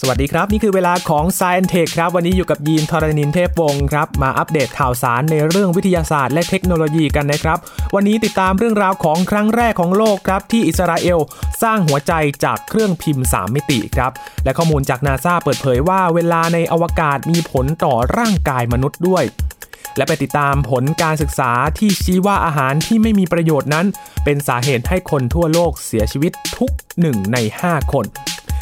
สวัสดีครับ นี่คือเวลาของ s ซ i e n t e c h ครับ วันนี้อยู่กับยีนทรณินเทพวงศ์ครับ มาอัปเดตข่าวสารในเรื่องวิทยาศาสตร์และเทคโนโลยีกันนะครับ วันนี้ติดตามเรื่องราวของครั้งแรกของโลกครับ ที่อิสราเอลสร้างหัวใจจากเครื่องพิมพ์ 3 มิติครับ และข้อมูลจากนาซาเปิดเผยว่าเวลาในอวกาศมีผลต่อร่างกายมนุษย์ด้วยและไปติดตามผลการศึกษาที่ชี้ว่าอาหารที่ไม่มีประโยชน์นั้น เป็นสาเหตุให้คนทั่วโลกเสียชีวิตทุก 1 ใน 5 คน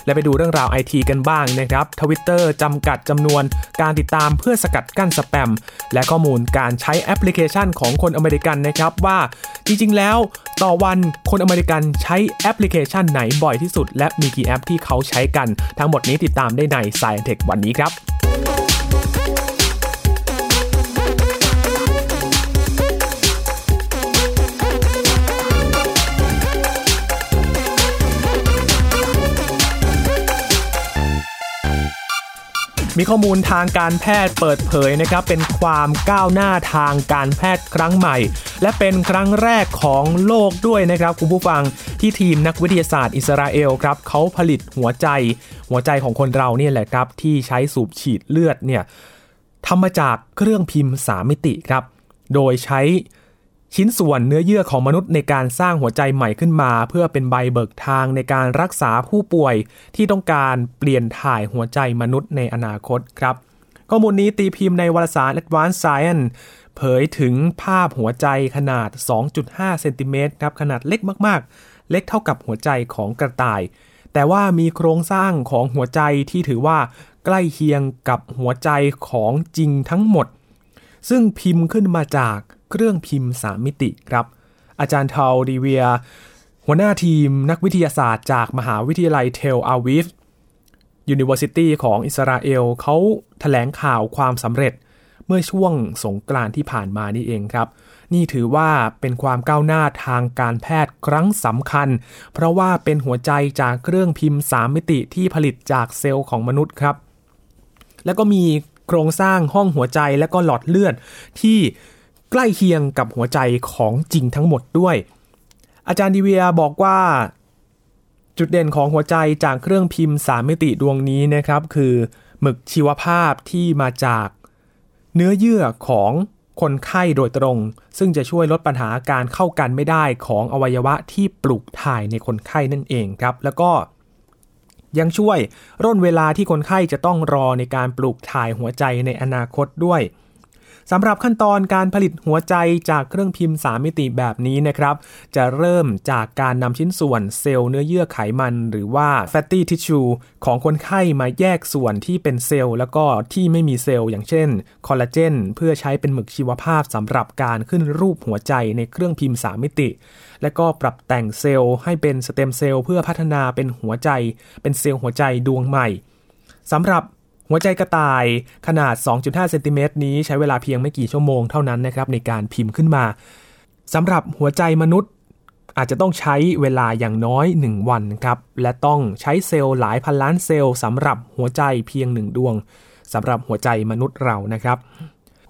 และไปดูเรื่องราวไอทีกันบ้างนะครับทวิตเตอร์จำกัดจำนวนการติดตามเพื่อสกัดกั้นสแปม และข้อมูลการใช้แอปพลิเคชันของคนอเมริกันนะครับว่าจริงๆ แล้วต่อวันคนอเมริกันใช้แอปพลิเคชันไหนบ่อยที่สุด และมีกี่แอปที่เขาใช้กัน ทั้งหมดนี้ติดตามได้ใน s ายเทควันนี้ครับ มีข้อมูลทางการแพทย์เปิดเผยนะครับเป็นความก้าวหน้าทางการแพทย์ครั้งใหม่ และเป็นครั้งแรกของโลกด้วยนะครับคุณผู้ฟังที่ทีมนักวิทยาศาสตร์อิสราเอลครับเขาผลิตหัวใจ หัวใจของคนเราเนี่ยแหละครับที่ใช้สูบฉีดเลือดเนี่ยทำมาจากเครื่องพิมพ์3มิติครับ โดยใช้ ชิ้นส่วนเนื้อเยื่อของมนุษย์ในการสร้างหัวใจใหม่ขึ้นมา เพื่อเป็นใบเบิกทางในการรักษาผู้ป่วยที่ต้องการเปลี่ยนถ่ายหัวใจมนุษย์ในอนาคตครับ ข้อมูลนี้ตีพิมพ์ในวารสาร Advanced Science เผยถึงภาพหัวใจขนาด 2.5 เซนติเมตรครับขนาดเล็กมากๆ เล็กเท่ากับหัวใจของกระต่าย แต่ว่ามีโครงสร้างของหัวใจที่ถือว่าใกล้เคียงกับหัวใจของจริงทั้งหมด ซึ่งพิมพ์ขึ้นมาจาก เครื่องพิมพ์ 3 มิติครับ อาจารย์เทาดีเวีย หัวหน้าทีมนักวิทยาศาสตร์จากมหาวิทยาลัย Tel Aviv University ของอิสราเอลเขาแถลงข่าวความสำเร็จเมื่อช่วงสงกรานต์ที่ผ่านมานี่เองครับ นี่ถือว่าเป็นความก้าวหน้าทางการแพทย์ครั้งสำคัญ เพราะว่าเป็นหัวใจจากเครื่องพิมพ์ 3 มิติที่ผลิตจากเซลล์ของมนุษย์ครับ แล้วก็มีโครงสร้างห้องหัวใจและก็หลอดเลือดที่ ใกล้เคียงกับหัวใจของจริงทั้งหมดด้วย อาจารย์ดิเวียบอกว่า จุดเด่นของหัวใจจากเครื่องพิมพ์สามมิติดวงนี้นะครับ คือหมึกชีวภาพที่มาจากเนื้อเยื่อของคนไข้โดยตรง ซึ่งจะช่วยลดปัญหาการเข้ากันไม่ได้ของอวัยวะที่ปลูกถ่ายในคนไข้นั่นเองครับ แล้วก็ยังช่วยร่นเวลาที่คนไข้จะต้องรอในการปลูกถ่ายหัวใจในอนาคตด้วย สำหรับขั้นตอนการผลิตหัวใจจากเครื่องพิมพ์ 3 มิติแบบนี้นะครับ จะเริ่มจากการนำชิ้นส่วนเซลล์เนื้อเยื่อไขมัน หรือว่า fatty tissue ของคนไข้มาแยกส่วนที่เป็นเซลล์ แล้วก็ที่ไม่มีเซลล์อย่างเช่นคอลลาเจนเพื่อใช้เป็นหมึกชีวภาพสำหรับการขึ้นรูปหัวใจในเครื่องพิมพ์ 3 มิติ และก็ปรับแต่งเซลล์ให้เป็นสเต็มเซลล์เพื่อพัฒนาเป็นหัวใจ เป็นเซลล์หัวใจดวงใหม่สำหรับ หัวใจกระต่ายขนาด 2.5 เซนติเมตรนี้ใช้เวลาเพียงไม่กี่ชั่วโมงเท่านั้นนะครับในการพิมพ์ขึ้นมาสำหรับหัวใจมนุษย์อาจจะต้องใช้เวลาอย่างน้อย 1 วันครับและต้องใช้เซลล์หลายพันล้านเซลล์สำหรับหัวใจเพียงหนึ่งดวงสำหรับหัวใจมนุษย์เรานะครับ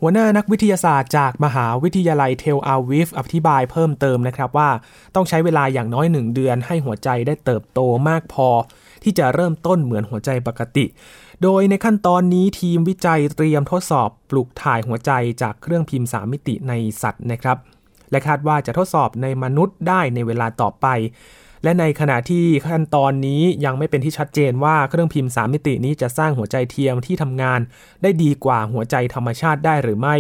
หัวหน้านักวิทยาศาสตร์จากมหาวิทยาลัยเทลอาวิฟอธิบายเพิ่มเติมนะครับว่าต้องใช้เวลาอย่างน้อยหนึ่งเดือนให้หัวใจได้เติบโตมากพอ ที่จะเริ่มต้นเหมือนหัวใจปกติ โดยในขั้นตอนนี้ทีมวิจัยเตรียมทดสอบปลูกถ่ายหัวใจจากเครื่องพิมพ์ 3 มิติในสัตว์นะครับ และคาดว่าจะทดสอบในมนุษย์ได้ในเวลาต่อไป และในขณะที่ขั้นตอนนี้ยังไม่เป็นที่ชัดเจนว่าเครื่องพิมพ์ 3 มิตินี้จะสร้างหัวใจเทียมที่ทำงาน ได้ดีกว่าหัวใจธรรมชาติได้หรือไม่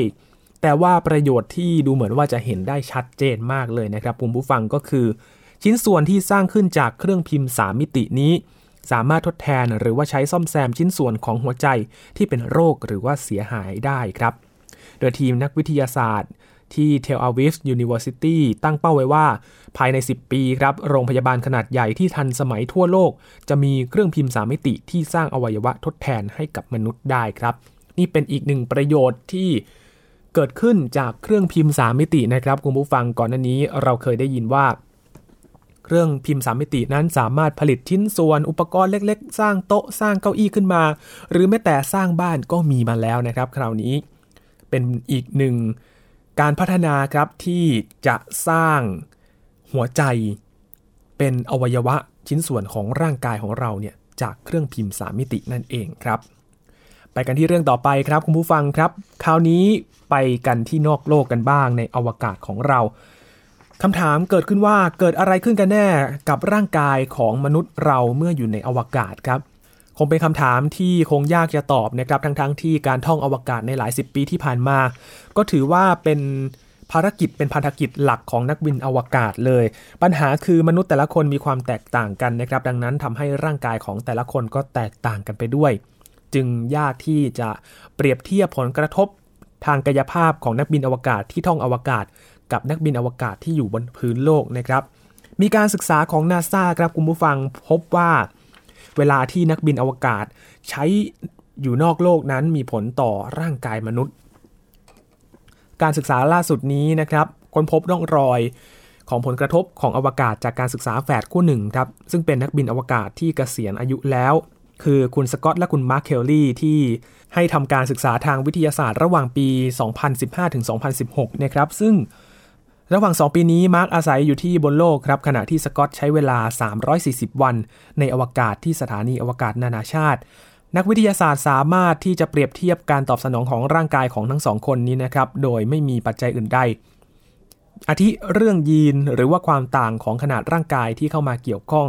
แต่ว่าประโยชน์ที่ดูเหมือนว่าจะเห็นได้ชัดเจนมากเลยนะครับคุณผู้ฟังก็คือ ชิ้นส่วนที่สร้างขึ้นจากเครื่องพิมพ์ 3 มิตินี้ สามารถทดแทนหรือว่าใช้ซ่อมแซมชิ้นส่วนของหัวใจที่เป็นโรคหรือว่าเสียหายได้ครับ โดยทีมนักวิทยาศาสตร์ที่ Tel Aviv University ตั้งเป้าไว้ว่า ภายใน 10 ปีครับ โรงพยาบาลขนาดใหญ่ที่ทันสมัยทั่วโลก จะมีเครื่องพิมพ์สามมิติที่สร้างอวัยวะทดแทนให้กับมนุษย์ได้ครับ นี่เป็นอีกหนึ่งประโยชน์ที่เกิดขึ้นจากเครื่องพิมพ์สามมิตินะครับคุณผู้ฟังก่อนหน้านี้เราเคยได้ยินว่า เครื่องพิมพ์สามมิตินั้นสามารถผลิตชิ้นส่วนอุปกรณ์เล็กๆ สร้างโต๊ะสร้างเก้าอี้ขึ้นมา หรือแม้แต่สร้างบ้านก็มีมาแล้วนะครับ คราวนี้เป็นอีกหนึ่งการพัฒนาครับที่จะสร้างหัวใจ เป็นอวัยวะชิ้นส่วนของร่างกายของเราเนี่ยจากเครื่องพิมพ์สามมิตินั่นเองครับ ไปกันที่เรื่องต่อไปครับคุณผู้ฟังครับ คราวนี้ไปกันที่นอกโลกกันบ้างในอวกาศของเรา คำถามเกิดขึ้นว่าเกิดอะไรขึ้นกันแน่กับร่างกายของมนุษย์เราเมื่ออยู่ในอวกาศครับ คงเป็นคำถามที่คงยากจะตอบนะครับทั้งๆทที่การท่องอวกาศในหลายสิบปีที่ผ่านมา ก็ถือว่าเป็นภารกิจเป็นพันธกิจหลักของนักบินอวกาศเลย ปัญหาคือมนุษย์แต่ละคนมีความแตกต่างกันนะครับ ดังนั้นทำให้ร่างกายของแต่ละคนก็แตกต่างกันไปด้วย จึงยากที่จะเปรียบเทียบผลกระทบทางกายภาพของนักบินอวกาศที่ท่องอวกาศ กับนักบินอวกาศที่อยู่บนพื้นโลกนะครับ มีการศึกษาของนาซาครับคุณผู้ฟังพบว่า เวลาที่นักบินอวกาศใช้อยู่นอกโลกนั้นมีผลต่อร่างกายมนุษย์ การศึกษาล่าสุดนี้นะครับค้นพบร่องรอยของผลกระทบของอวกาศจากการศึกษาแฝดคู่หนึ่งครับ ซึ่งเป็นนักบินอวกาศที่เกษียณอายุแล้ว คือคุณสกอตและคุณมาร์คเคลลี่ที่ให้ทำการศึกษาทางวิทยาศาสตร์ระหว่างปี 2015ถึง2016 นะครับ ซึ่ง ระหว่าง 2 ปีนี้มาร์กอาศัยอยู่ที่บนโลกครับขณะที่สกอตใช้เวลา 340 วัน ในอวกาศที่สถานีอวกาศนานาชาติ นักวิทยาศาสตร์สามารถที่จะเปรียบเทียบการตอบสนองของร่างกายของทั้งสองคนนี้นะครับโดยไม่มีปัจจัยอื่นใดอาทิเรื่องยีนหรือว่าความต่างของขนาดร่างกายที่เข้ามาเกี่ยวข้อง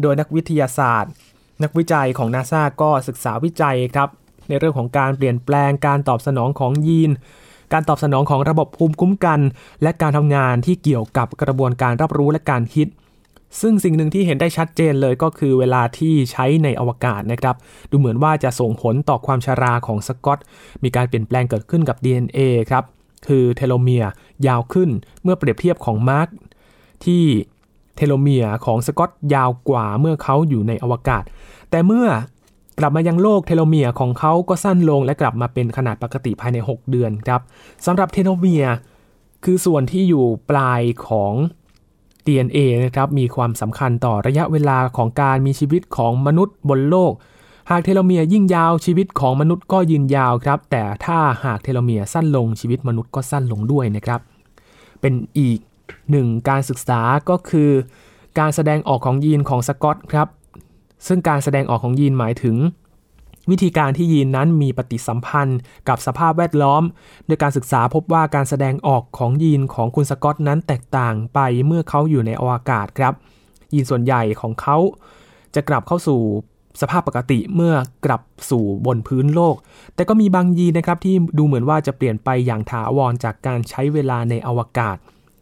โดยนักวิทยาศาสตร์ นักวิจัยของนาซาก็ศึกษาวิจัยครับในเรื่องของการเปลี่ยนแปลงการตอบสนองของยีน การตอบสนองของระบบภูมิคุ้มกัน และการทำงานที่เกี่ยวกับกระบวนการรับรู้และการคิด ซึ่งสิ่งหนึ่งที่เห็นได้ชัดเจนเลยก็คือเวลาที่ใช้ในอวกาศนะครับ ดูเหมือนว่าจะส่งผลต่อความชาราของสกอต มีการเปลี่ยนแปลงเกิดขึ้นกับ DNA ครับ คือเทโลเมียร์ยาวขึ้นเมื่อเปรียบเทียบของมาร์กที่เทโลเมียร์ของสกอตยาวกว่าเมื่อเขาอยู่ในอวกาศ แต่เมื่อ กลับมายังโลกเทโลเมียร์ของเขาก็สั้นลงและกลับมาเป็นขนาดปกติภายใน 6 เดือนครับสำหรับเทโลเมียร์คือส่วนที่อยู่ปลายของ DNA นะครับมีความสำคัญต่อระยะเวลาของการมีชีวิตของมนุษย์บนโลก หากเทโลเมียร์ยิ่งยาวชีวิตของมนุษย์ก็ยืนยาวครับ แต่ถ้าหากเทโลเมียร์สั้นลงชีวิตมนุษย์ก็สั้นลงด้วยนะครับ เป็นอีกหนึ่งการศึกษาก็คือ การแสดงออกของยีนของสกอตครับ ซึ่งการแสดงออกของยีนหมายถึง วิธีการที่ยีนนั้นมีปฏิสัมพันธ์กับสภาพแวดล้อม โดยการศึกษาพบว่าการแสดงออกของยีนของคุณสกอตนั้นแตกต่างไปเมื่อเขาอยู่ในอวกาศครับ ยีนส่วนใหญ่ของเขาจะกลับเข้าสู่สภาพปกติเมื่อกลับสู่บนพื้นโลก แต่ก็มีบางยีนนะครับที่ดูเหมือนว่าจะเปลี่ยนไปอย่างถาวรจากการใช้เวลาในอวกาศ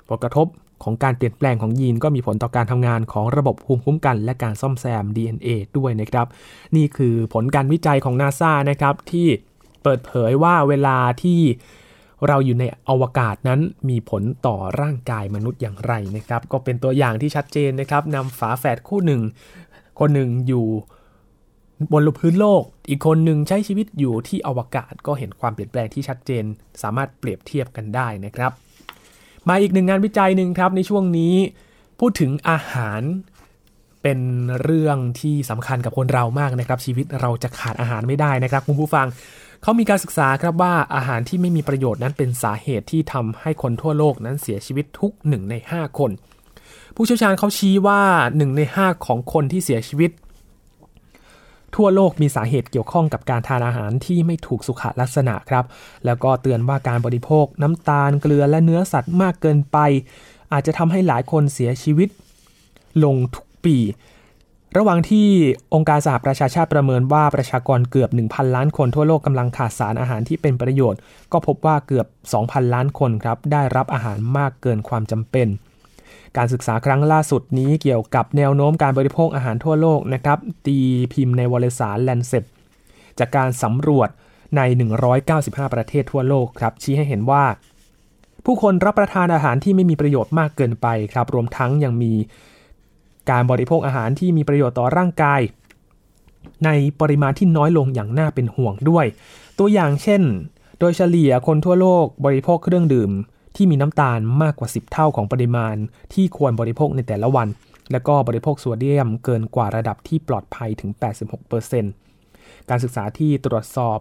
ผลกระทบ ของการเปลี่ยนแปลงของยีนก็มีผลต่อการทำงานของระบบภูมิคุ้มกัน และการซ่อมแซม DNA ด้วยนะครับ นี่คือผลการวิจัยของนาซานะครับที่เปิดเผยว่าเวลาที่เราอยู่ในอวกาศนั้นมีผลต่อร่างกายมนุษย์อย่างไรนะครับ ก็เป็นตัวอย่างที่ชัดเจนนะครับนำฝาแฝดคู่หนึ่ง คนหนึ่งอยู่บนพื้นโลก อีกคนหนึ่งใช้ชีวิตอยู่ที่อวกาศก็เห็นความเปลี่ยนแปลงที่ชัดเจน สามารถเปรียบเทียบกันได้นะครับ มาอีกหนึ่งงานวิจัยหนึ่งครับในช่วงนี้ พูดถึงอาหารเป็นเรื่องที่สำคัญกับคนเรามากนะครับ ชีวิตเราจะขาดอาหารไม่ได้นะครับคุณผู้ฟังเขามีการศึกษาครับว่าอาหารที่ไม่มีประโยชน์นั้นเป็นสาเหตุที่ทำให้คนทั่วโลกนั้นเสียชีวิตทุก1ใน 5 คน ผู้เชี่ยวชาญเขาชี้ว่า 1 ใน 5 ของคนที่เสียชีวิต ทั่วโลกมีสาเหตุเกี่ยวข้องกับการทานอาหารที่ไม่ถูกสุขลักษณะครับ แล้วก็เตือนว่าการบริโภคน้ำตาลเกลือและเนื้อสัตว์มากเกินไป อาจจะทำให้หลายคนเสียชีวิตลงทุกปี ระหว่างที่องค์การสหประชาชาติประเมินว่าประชากรเกือบ 1,000 ล้านคนทั่วโลกกำลังขาดสารอาหารที่เป็นประโยชน์ ก็พบว่าเกือบ 2,000 ล้านคนครับได้รับอาหารมากเกินความจำเป็น การศึกษาครั้งล่าสุดนี้เกี่ยวกับแนวโน้มการบริโภคอาหารทั่วโลกนะครับ ตีพิมพ์ในวารสาร Lancet จากการสำรวจใน 195 ประเทศทั่วโลกครับ ชี้ให้เห็นว่า ผู้คนรับประทานอาหารที่ไม่มีประโยชน์มากเกินไปครับ รวมทั้งยังมีการบริโภคอาหารที่มีประโยชน์ต่อร่างกาย ในปริมาณที่น้อยลงอย่างน่าเป็นห่วงด้วย ตัวอย่างเช่น โดยเฉลี่ยคนทั่วโลกบริโภคเครื่องดื่ม ที่มีน้ำตาลมากกว่า 10 เท่าของปริมาณ ที่ควรบริโภคในแต่ละวัน และก็บริโภคโซเดียมเกินกว่าระดับที่ปลอดภัยถึง 86%การศึกษาที่ตรวจสอบ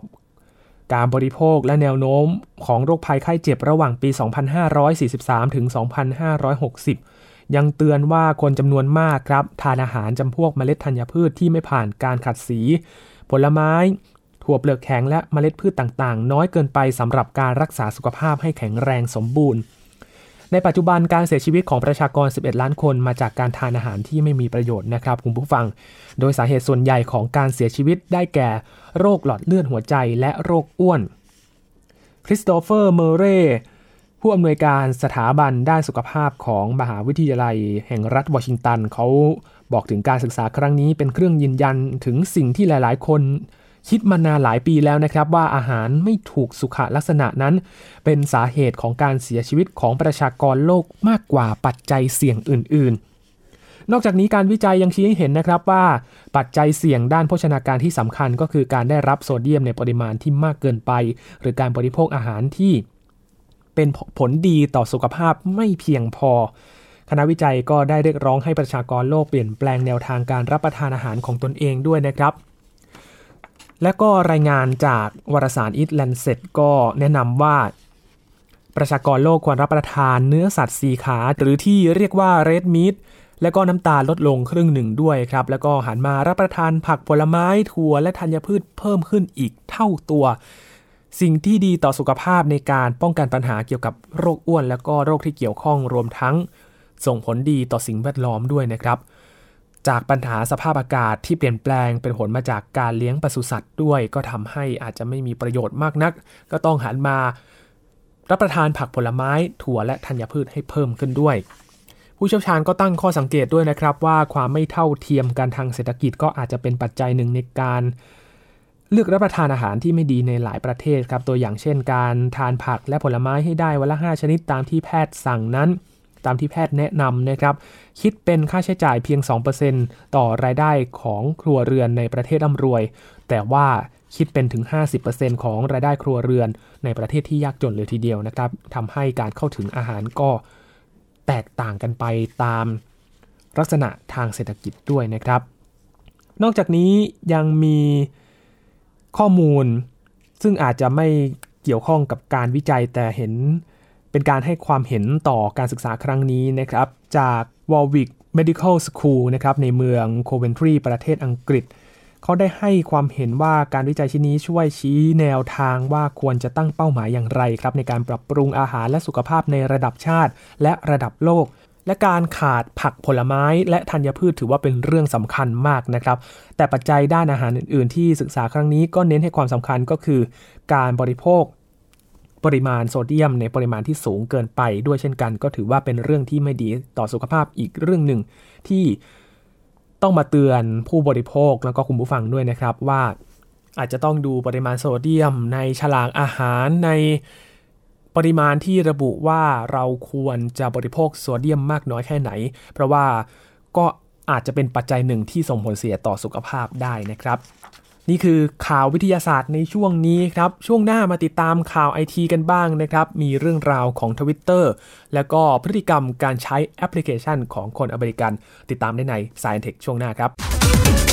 การบริโภคและแนวโน้มของโรคภัยไข้เจ็บระหว่างปี 2543 ถึง 2560 ยังเตือนว่าคนจำนวนมากครับ ทานอาหารจำพวกเมล็ดธัญพืชที่ไม่ผ่านการขัดสี ผลไม้ ถั่วเปลือกแข็งและเมล็ดพืชต่างๆ น้อยเกินไปสำหรับการรักษาสุขภาพให้แข็งแรงสมบูรณ์ ในปัจจุบันการเสียชีวิตของประชากร 11 ล้านคนมาจากการทานอาหารที่ไม่มีประโยชน์นะครับคุณผู้ฟัง โดยสาเหตุส่วนใหญ่ของการเสียชีวิตได้แก่ โรคหลอดเลือดหัวใจและโรคอ้วน คริสโตเฟอร์ เมเรผู้อำนวยการสถาบันด้านสุขภาพของมหาวิทยาลัย แห่งรัฐวอชิงตันเขาบอกถึงการศึกษาครั้งนี้เป็นเครื่องยืนยันถึงสิ่งที่หลาย ๆ คน คิดมานานหลายปีแล้วนะครับว่าอาหารไม่ถูกสุขลักษณะนั้น เป็นสาเหตุของการเสียชีวิตของประชากรโลกมากกว่าปัจจัยเสี่ยงอื่น ๆนอกจากนี้การวิจัยยังชี้ให้เห็นนะครับว่าปัจจัยเสี่ยงด้านโภชนาการที่สำคัญก็คือการได้รับโซเดียมในปริมาณที่มากเกินไป หรือการบริโภคอาหารที่เป็นผลดีต่อสุขภาพไม่เพียงพอ คณะวิจัยก็ได้เรียกร้องให้ประชากรโลกเปลี่ยนแปลงแนวทางการรับประทานอาหารของตนเองด้วยนะครับ และก็รายงานจากวารสารอิตแลนเซตก็แนะนำว่า ประชากรโลกควรรับประทานเนื้อสัตว์สีขา หรือที่เรียกว่าเรดมิทและก็น้ำตาลลดลงครึ่งหนึ่งด้วยครับ แล้วก็หันมารับประทานผักผลไม้ถั่วและธัญพืชเพิ่มขึ้นอีกเท่าตัว สิ่งที่ดีต่อสุขภาพในการป้องกันปัญหาเกี่ยวกับโรคอ้วน และก็โรคที่เกี่ยวข้องรวมทั้ง ส่งผลดีต่อสิ่งแวดล้อมด้วยนะครับ จากปัญหาสภาพอากาศที่เปลี่ยนแปลงเป็นผลมาจากการเลี้ยงปศุสัตว์ด้วย ก็ทำให้อาจจะไม่มีประโยชน์มากนัก ก็ต้องหันมา รับประทานผักผลไม้ถั่วและธัญพืชให้เพิ่มขึ้นด้วย ผู้เชี่ยวชาญก็ตั้งข้อสังเกตด้วยนะครับว่าความไม่เท่าเทียมกันทางเศรษฐกิจก็อาจจะเป็นปัจจัยหนึ่งในการ เลือกรับประทานอาหารที่ไม่ดีในหลายประเทศครับตัวอย่างเช่น การทานผักและผลไม้ให้ได้วันละ 5 ชนิดตามที่แพทย์สั่งนั้น ตามที่แพทย์แนะนำนะครับ คิดเป็นค่าใช้จ่ายเพียง 2%ต่อรายได้ของครัวเรือนในประเทศร่ำรวย แต่ว่าคิดเป็นถึง 50%ของรายได้ครัวเรือนในประเทศที่ยากจนเลยทีเดียวนะครับทำให้การเข้าถึงอาหารก็แตกต่างกันไปตามลักษณะทางเศรษฐกิจด้วยนะครับ นอกจากนี้ยังมีข้อมูลซึ่งอาจจะไม่เกี่ยวข้องกับการวิจัยแต่เห็น เป็นการให้ความเห็นต่อการศึกษาครั้งนี้นะครับ จาก Warwick Medical School นะครับในเมืองโคเวนทรีประเทศอังกฤษ เขาได้ให้ความเห็นว่าการวิจัยชิ้นนี้ช่วยชี้แนวทางว่าควรจะตั้งเป้าหมายอย่างไรครับในการปรับปรุงอาหารและสุขภาพในระดับชาติ และระดับโลก และการขาดผักผลไม้และธัญพืชถือว่าเป็นเรื่องสำคัญมากนะครับ แต่ปัจจัยด้านอาหารอื่น ๆ ที่ศึกษาครั้งนี้ก็เน้นให้ความสำคัญก็คือ การบริโภค ปริมาณโซเดียมในปริมาณที่สูงเกินไปด้วยเช่นกัน ก็ถือว่าเป็นเรื่องที่ไม่ดีต่อสุขภาพอีกเรื่องหนึ่งที่ต้องมาเตือนผู้บริโภคแล้วก็คุณผู้ฟังด้วยนะครับว่าอาจจะต้องดูปริมาณโซเดียม ในฉลากอาหารในปริมาณที่ระบุว่าเราควรจะบริโภคโซเดียมมากน้อยแค่ไหน เพราะว่าก็อาจจะเป็นปัจจัยหนึ่งที่ส่งผลเสียต่อสุขภาพได้นะครับ นี่คือข่าววิทยาศาสตร์ในช่วงนี้ครับ ช่วงหน้ามาติดตามข่าวไอทีกันบ้างนะครับ มีเรื่องราวของทวิตเตอร์แล้วก็พฤติกรรมการใช้แอปพลิเคชันของคนอเมริกัน ติดตามได้ใน Science Tech ช่วงหน้าครับ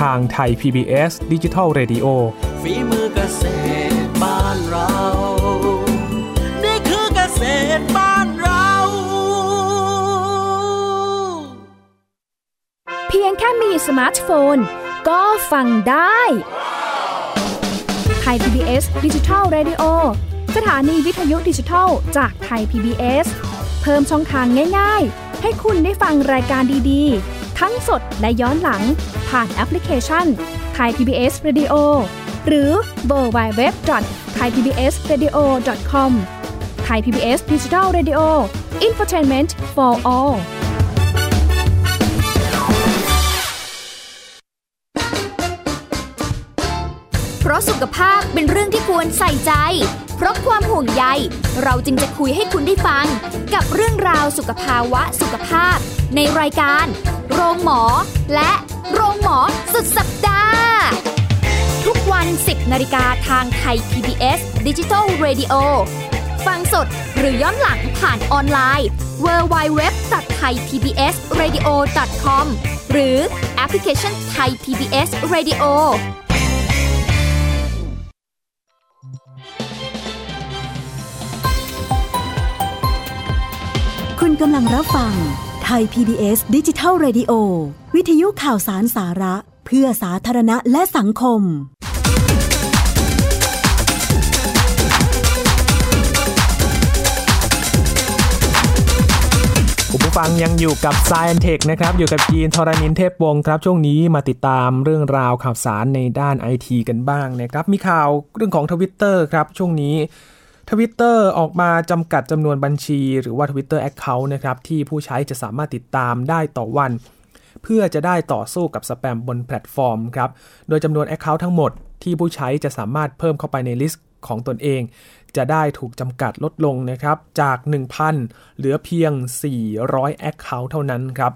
ทางไทย PBS ดิจิทัล Radio ฝีมือเกษตรบ้านเรา นี่คือเกษตรบ้านเรา เพียงแค่มีสมาร์ทโฟน ก็ฟังได้ไทย PBS ดิจิทัล Radio สถานีวิทยุดิจิทัลจากไทย PBS เพิ่มช่องทางง่าย ๆ ให้คุณได้ฟังรายการดีๆ ทั้งสดและย้อนหลัง ผ่านแอปพลิเคชัน Thai PBS Radio หรือ w w w t h a i PBS Radio com ไทย PBS Digital Radio Infotainment for all เพราะสุขภาพเป็นเรื่องที่ควรใส่ใจ เพราะความห่วงใย เราจึงจะคุยให้คุณได้ฟัง กับเรื่องราวสุขภาวะสุขภาพ ในรายการ โรงหมอ และ มอสุดสัปดาห์ ทุกวัน 10นาฬิกาทางไทย PBS Digital Radio ฟังสดหรือย้อนหลังผ่านออนไลน์ www.thaipbsradio.com หรือแอปพลิเคชัน Thai PBS Radio คุณกำลังรับฟัง ไทย PBS ดิจิทัล Radio วิทยุข่าวสารสาระ เพื่อสาธารณะและสังคม คุณผู้ฟังยังอยู่กับ Science Tech นะครับ อยู่กับจีนทรณินเทพวงศ์ครับ ช่วงนี้มาติดตามเรื่องราวข่าวสารในด้านไอทีกันบ้างนะครับ มีข่าวเรื่องของทวิตเตอร์ครับ ช่วงนี้ ทวิตเตอร์ออกมาจำกัดจำนวนบัญชีหรือว่า Twitter Account นะครับที่ผู้ใช้จะสามารถติดตามได้ต่อวัน เพื่อจะได้ต่อสู้กับสแปมบนแพลตฟอร์มครับโดยจำนวน Account ทั้งหมดที่ผู้ใช้จะสามารถเพิ่มเข้าไปในลิสต์ของตนเอง จะได้ถูกจำกัดลดลงนะครับจาก 1,000 เหลือเพียง 400 Account เท่านั้นครับ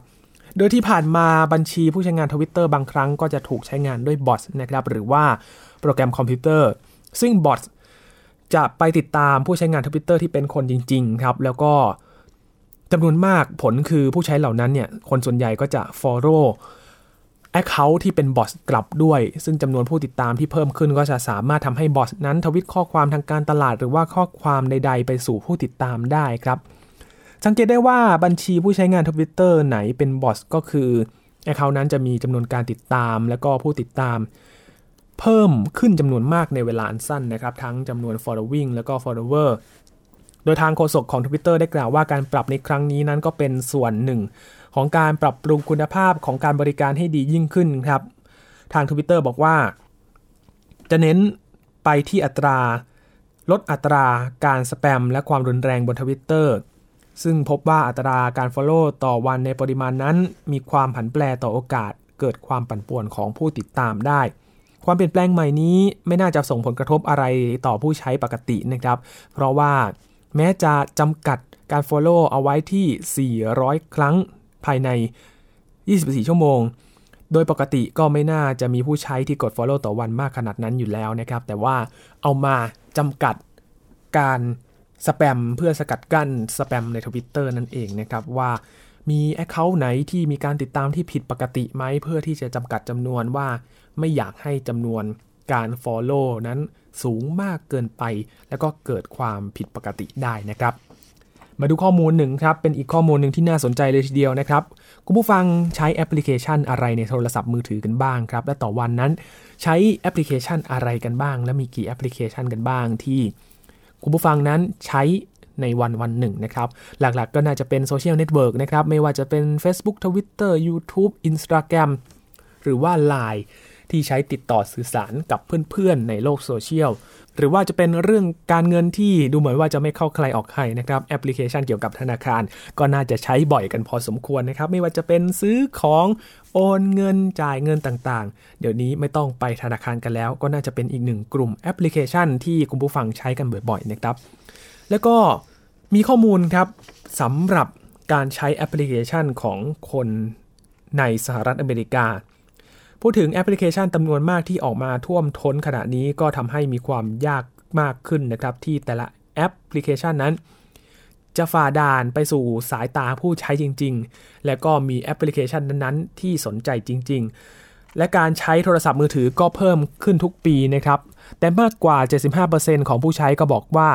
โดยที่ผ่านมาบัญชีผู้ใช้งานทวิตเตอร์บางครั้งก็จะถูกใช้งานด้วยบอทนะครับหรือว่าโปรแกรมคอมพิวเตอร์ ซึ่งบอท จะไปติดตามผู้ใช้งานทวิตเตอร์ที่เป็นคนจริง ๆ ครับ แล้วก็จำนวนมากผลคือผู้ใช้เหล่านั้นเนี่ย คนส่วนใหญ่ก็จะ follow Account ที่เป็นบอทกลับด้วย ซึ่งจำนวนผู้ติดตามที่เพิ่มขึ้นก็จะสามารถทำให้บอทนั้นทวิตข้อความทางการตลาด หรือว่าข้อความใด ๆ ไปสู่ผู้ติดตามได้ครับ สังเกตได้ว่าบัญชีผู้ใช้งานทวิตเตอร์ไหนเป็นบอทก็คือ Account นั้นจะมีจำนวนการติดตาม และก็ผู้ติดตาม เพิ่มขึ้นจำนวนมากในเวลาอันสั้นนะครับทั้งจำนวน following แล้วก็ follower โดยทางโฆษกของ Twitter ได้กล่าวว่าการปรับในครั้งนี้นั้นก็เป็นส่วนหนึ่ง ของการปรับปรุงคุณภาพของการบริการให้ดียิ่งขึ้นครับ ทาง Twitter บอกว่า จะเน้นไปที่อัตรา ลดอัตราการสแปมและความรุนแรงบนทวิตเตอร์ซึ่งพบว่าอัตราการ Follow ต่อวันในปริมาณนั้น มีความผันแปรต่อโอกาสเกิดความปั่นป่วนของผู้ติดตามได้ ความเปลี่ยนแปลงใหม่นี้ไม่น่าจะส่งผลกระทบอะไรต่อผู้ใช้ปกตินะครับ เพราะว่าแม้จะจำกัดการ Follow เอาไว้ที่ 400 ครั้งภายใน 24 ชั่วโมง โดยปกติก็ไม่น่าจะมีผู้ใช้ที่กด Follow ต่อวันมากขนาดนั้นอยู่แล้วนะครับ แต่ว่าเอามาจำกัดการสแปมเพื่อสกัดกั้นสแปมในทวิตเตอร์นั่นเองนะครับว่ามี Account ไหนที่มีการติดตามที่ผิดปกติไหมเพื่อที่จะจำกัดจำนวนว่า ไม่อยากให้จำนวนการ Follow นั้นสูงมากเกินไป แล้วก็เกิดความผิดปกติได้นะครับ มาดูข้อมูลหนึ่งครับ เป็นอีกข้อมูลหนึ่งที่น่าสนใจเลยทีเดียวนะครับ คุณผู้ฟังใช้แอปพลิเคชันอะไรในโทรศัพท์มือถือกันบ้างครับ และต่อวันนั้นใช้แอปพลิเคชันอะไรกันบ้าง และมีกี่แอปพลิเคชันกันบ้างที่ คุณผู้ฟังนั้นใช้ในวันวันหนึ่งนะครับ หลักๆก็น่าจะเป็นโซเชียลเน็ตเวิร์กนะครับ ไม่ว่าจะเป็น Facebook Twitter YouTube Instagram หรือว่า Line ที่ใช้ติดต่อสื่อสารกับเพื่อนๆ ในโลกโซเชียล หรือว่าจะเป็นเรื่องการเงินที่ดูเหมือนว่าจะไม่เข้าใครออกใครนะครับ แอปพลิเคชันเกี่ยวกับธนาคาร ก็น่าจะใช้บ่อยกันพอสมควรนะครับ ไม่ว่าจะเป็นซื้อของโอนเงินจ่ายเงินต่างๆ เดี๋ยวนี้ไม่ต้องไปธนาคารกันแล้ว ก็น่าจะเป็นอีกหนึ่งกลุ่มแอปพลิเคชันที่คุณผู้ฟังใช้กันบ่อยๆนะครับ แล้วก็มีข้อมูลครับสำหรับการใช้แอปพลิเคชันของคนในสหรัฐอเมริกา พูดถึงแอปพลิเคชันจำนวนมากที่ออกมาท่วมท้นขณะนี้ก็ทำให้มีความยากมากขึ้นนะครับที่แต่ละแอปพลิเคชันนั้น จะฝ่าด่านไปสู่สายตาผู้ใช้จริง ๆ และก็มีแอปพลิเคชันนั้นๆ ที่สนใจจริง ๆ และการใช้โทรศัพท์มือถือก็เพิ่มขึ้นทุกปีนะครับ แต่มากกว่า 75%ของผู้ใช้ก็บอกว่า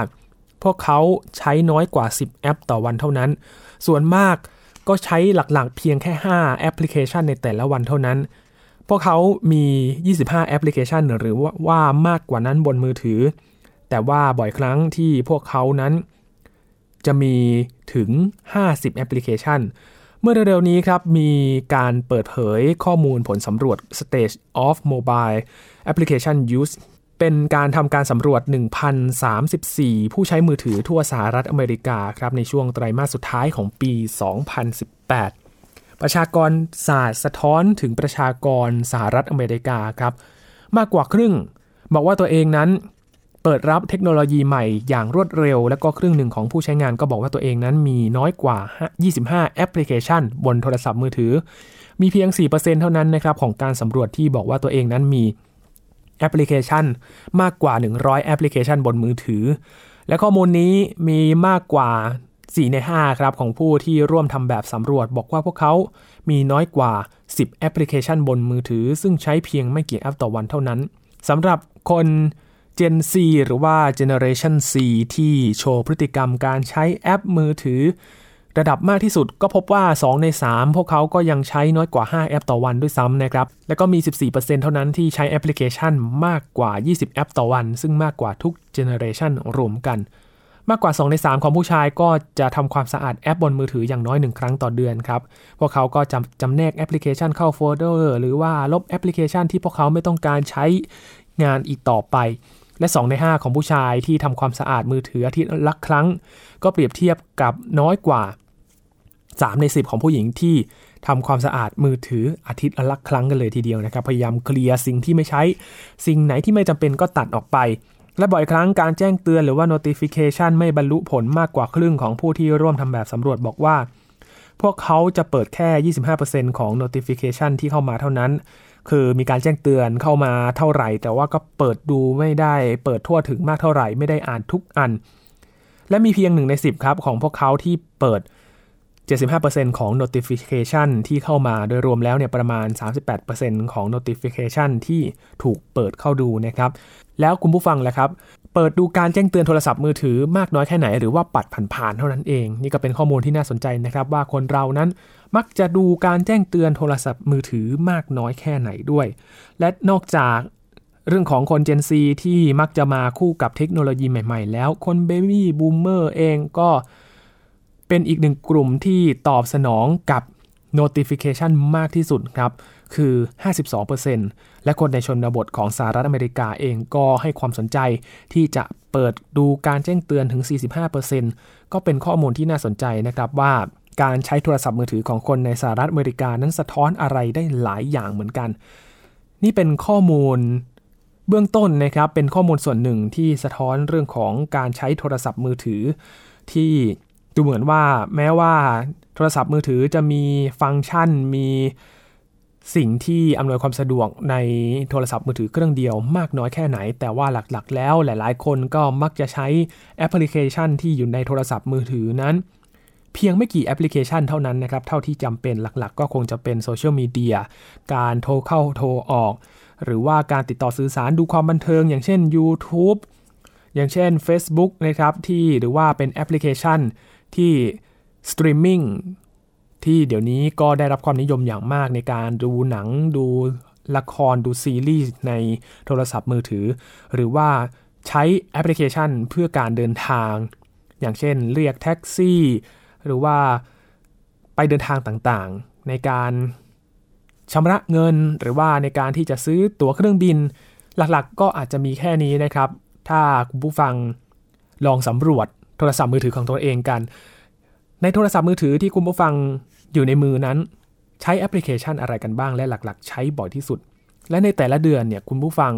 พวกเขาใช้น้อยกว่า 10 แอปต่อวันเท่านั้น ส่วนมากก็ใช้หลักๆ เพียงแค่ 5 แอปพลิเคชันในแต่ละวันเท่านั้น พวกเขามี 25 แอปพลิเคชันหรือว่าว่ามากกว่านั้นบนมือถือ แต่ว่าบ่อยครั้งที่พวกเขานั้น จะมีถึง 50 แอปพลิเคชัน เมื่อเร็วๆนี้ครับ มีการเปิดเผยข้อมูลผลสำรวจ Stage of Mobile Application Use เป็นการทำการสำรวจ 1,034 ผู้ใช้มือถือทั่วสหรัฐอเมริกาครับในช่วงไตรมาสสุดท้ายของปี 2018 ประชากรศาสตร์สะท้อนถึงประชากรสหรัฐอเมริกาครับ มากกว่าครึ่ง บอกว่าตัวเองนั้น เปิดรับเทคโนโลยีใหม่อย่างรวดเร็ว และก็ครึ่งหนึ่งของผู้ใช้งานก็บอกว่าตัวเองนั้นมีน้อยกว่า 25 แอปพลิเคชัน บนโทรศัพท์มือถือ มีเพียง 4%เท่านั้นนะครับของการสำรวจที่บอกว่าตัวเองนั้นมีแอปพลิเคชันมากกว่า 100 แอปพลิเคชันบนมือถือ และข้อมูลนี้มีมากกว่า 4 ใน 5 ครับของผู้ที่ร่วมทำแบบสำรวจ บอกว่าพวกเขามีน้อยกว่า 10 แอปพลิเคชันบนมือถือ ซึ่งใช้เพียงไม่กี่แอปต่อวันเท่านั้นสำหรับคน Gen Z หรือว่า Generation Z ที่โชว์พฤติกรรมการใช้แอปมือถือ ระดับมากที่สุดก็พบว่า 2 ใน 3 พวกเขาก็ยังใช้น้อยกว่า 5 แอปต่อวันด้วยซ้ำนะครับ แล้วก็มี 14%เท่านั้นที่ใช้แอปพลิเคชันมากกว่า 20 แอปต่อวัน ซึ่งมากกว่าทุกเจเนอเรชันรวมกัน มากกว่า 2 ใน 3 ของผู้ชายก็จะทำความสะอาดแอปบนมือถืออย่างน้อย 1 ครั้งต่อเดือนครับ พวกเขาก็จำจำแนกแอปพลิเคชันเข้าโฟลเดอร์หรือว่าลบแอปพลิเคชันที่พวกเขาไม่ต้องการใช้งานอีกต่อไป และ 2 ใน 5 ของผู้ชายที่ทำความสะอาดมือถืออาทิตย์ละครั้ง ก็เปรียบเทียบกับน้อยกว่า 3 ใน 10 ของผู้หญิงที่ทำความสะอาดมือถืออาทิตย์ละครั้งกันเลยทีเดียวนะครับ พยายามเคลียร์สิ่งที่ไม่ใช้ สิ่งไหนที่ไม่จำเป็นก็ตัดออกไป และบ่อยครั้งการแจ้งเตือนหรือว่า notification ไม่บรรลุผลมากกว่าครึ่งของผู้ที่ร่วมทำแบบสำรวจบอกว่า พวกเขาจะเปิดแค่ 25%ของ notification ที่เข้ามาเท่านั้น คือมีการแจ้งเตือนเข้ามาเท่าไหร่ แต่ว่าก็เปิดดูไม่ได้ เปิดทั่วถึงมากเท่าไหร่ ไม่ได้อ่านทุกอัน และมีเพียงหนึ่งใน 10 ครับ ของพวกเขาที่เปิด 75%ของ notification ที่เข้ามาโดยรวมแล้วเนี่ยประมาณ 38%ของ notification ที่ถูกเปิดเข้าดูนะครับ แล้วคุณผู้ฟังล่ะครับ เปิดดูการแจ้งเตือนโทรศัพท์มือถือมากน้อยแค่ไหน หรือว่าปัดผ่านๆเท่านั้นเอง นี่ก็เป็นข้อมูลที่น่าสนใจนะครับ ว่าคนเรานั้นมักจะดูการแจ้งเตือนโทรศัพท์มือถือมากน้อยแค่ไหนด้วย และนอกจากเรื่องของคน Gen Z ที่มักจะมาคู่กับเทคโนโลยีใหม่ๆ แล้วคน Baby Boomer เองก็เป็นอีกหนึ่งกลุ่มที่ตอบสนองกับ notification มากที่สุดครับ คือ 52%และคนในชนบทของสหรัฐอเมริกาเองก็ให้ความสนใจที่จะเปิดดูการแจ้งเตือนถึง 45%ก็เป็นข้อมูลที่น่าสนใจนะครับว่าการใช้โทรศัพท์มือถือของคนในสหรัฐอเมริกานั้นสะท้อนอะไรได้หลายอย่างเหมือนกัน นี่เป็นข้อมูลเบื้องต้นนะครับเป็นข้อมูลส่วนหนึ่งที่สะท้อนเรื่องของการใช้โทรศัพท์มือถือ ที่ดูเหมือนว่าแม้ว่าโทรศัพท์มือถือจะมีฟังก์ชันมี สิ่งที่อำนวยความสะดวกในโทรศัพท์มือถือเครื่องเดียวมากน้อยแค่ไหน แต่ว่าหลักๆ แล้วหลายๆ คนก็มักจะใช้แอปพลิเคชันที่อยู่ในโทรศัพท์มือถือนั้น เพียงไม่กี่แอปพลิเคชันเท่านั้นนะครับ เท่าที่จำเป็นหลักๆ ก็คงจะเป็นโซเชียลมีเดียการโทรเข้าโทรออก หรือว่าการติดต่อสื่อสารดูความบันเทิง อย่างเช่น YouTube อย่างเช่น Facebook นะครับที่หรือว่าเป็นแอปพลิเคชันที่สตรีมมิ่ง ที่เดี๋ยวนี้ก็ได้รับความนิยมอย่างมากในการดูหนังดูละครดูซีรีส์ในโทรศัพท์มือถือ หรือว่าใช้แอปพลิเคชันเพื่อการเดินทาง อย่างเช่นเรียกแท็กซี่ หรือว่าไปเดินทางต่างๆ ในการชำระเงินหรือว่าในการที่จะซื้อตั๋วเครื่องบิน หลักๆ ก็อาจจะมีแค่นี้นะครับ ถ้าคุณผู้ฟังลองสำรวจโทรศัพท์มือถือของตัวเองกัน ในโทรศัพท์มือถือที่คุณผู้ฟังอยู่ในมือนั้น ใช้แอปพลิเคชันอะไรกันบ้างและหลักๆ ใช้บ่อยที่สุด และในแต่ละเดือนเนี่ยคุณผู้ฟัง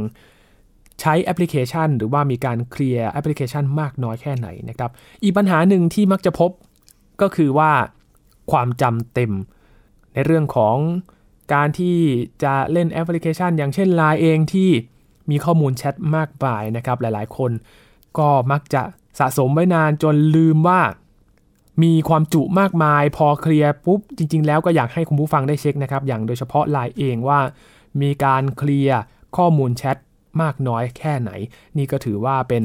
ใช้แอปพลิเคชัน หรือว่ามีการเคลียร์แอปพลิเคชันมากน้อยแค่ไหนนะครับอีกปัญหาหนึ่งที่มักจะพบก็คือว่าความจำเต็ม ในเรื่องของการที่จะเล่นแอปพลิเคชัน อย่างเช่น Line เองที่มีข้อมูลแชทมากมายนะครับหลายๆ คน ก็มักจะสะสมไว้นานจนลืมว่า มีความจุมากมาย พอเคลียร์ปุ๊บ จริง ๆ แล้วก็อยากให้คุณผู้ฟังได้เช็คนะครับ อย่างโดยเฉพาะ Line เองว่ามีการเคลียร์ข้อมูลแชทมากน้อยแค่ไหน นี่ก็ถือว่าเป็น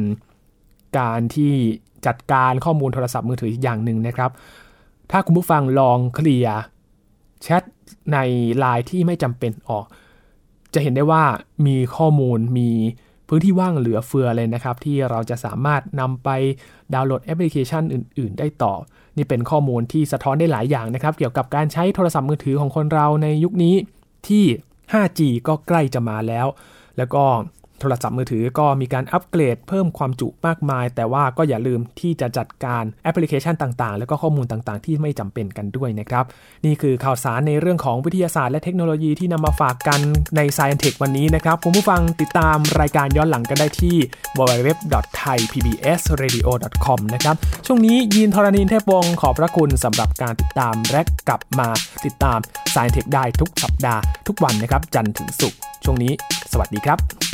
การที่จัดการข้อมูลโทรศัพท์มือถืออย่างหนึ่งนะครับ ถ้าคุณผู้ฟังลองเคลียร์แชทใน Line ที่ไม่จำเป็นออก จะเห็นได้ว่ามีข้อมูลมีพื้นที่ว่างเหลือเฟือเลยนะครับ ที่เราจะสามารถนำไปดาวน์โหลดแอปพลิเคชันอื่น ๆ ได้ต่อ นี่เป็นข้อมูลที่สะท้อนได้หลายอย่างนะครับ เกี่ยวกับการใช้โทรศัพท์มือถือของคนเราในยุคนี้ที่ 5G ก็ใกล้จะมาแล้ว แล้วก็ โทรศัพท์มือถือก็มีการอัปเกรดเพิ่มความจุมากมาย แต่ว่าก็อย่าลืมที่จะจัดการแอปพลิเคชันต่างๆ แล้วก็ข้อมูลต่างๆ ที่ไม่จำเป็นกันด้วยนะครับ นี่คือข่าวสารในเรื่องของวิทยาศาสตร์และเทคโนโลยีที่นำมาฝากกันใน Science Tech วันนี้นะครับคุณผู้ฟังติดตามรายการย้อนหลังกันได้ที่ www.thaipbsradio.com นะครับช่วงนี้ยินทรณินเทพวงศ์ขอบพระคุณสำหรับการติดตามและกลับมาติดตาม Science Tech ได้ทุกสัปดาห์ทุกวันนะครับจันทร์ถึงศุกร์ช่วงนี้ สวัสดีครับ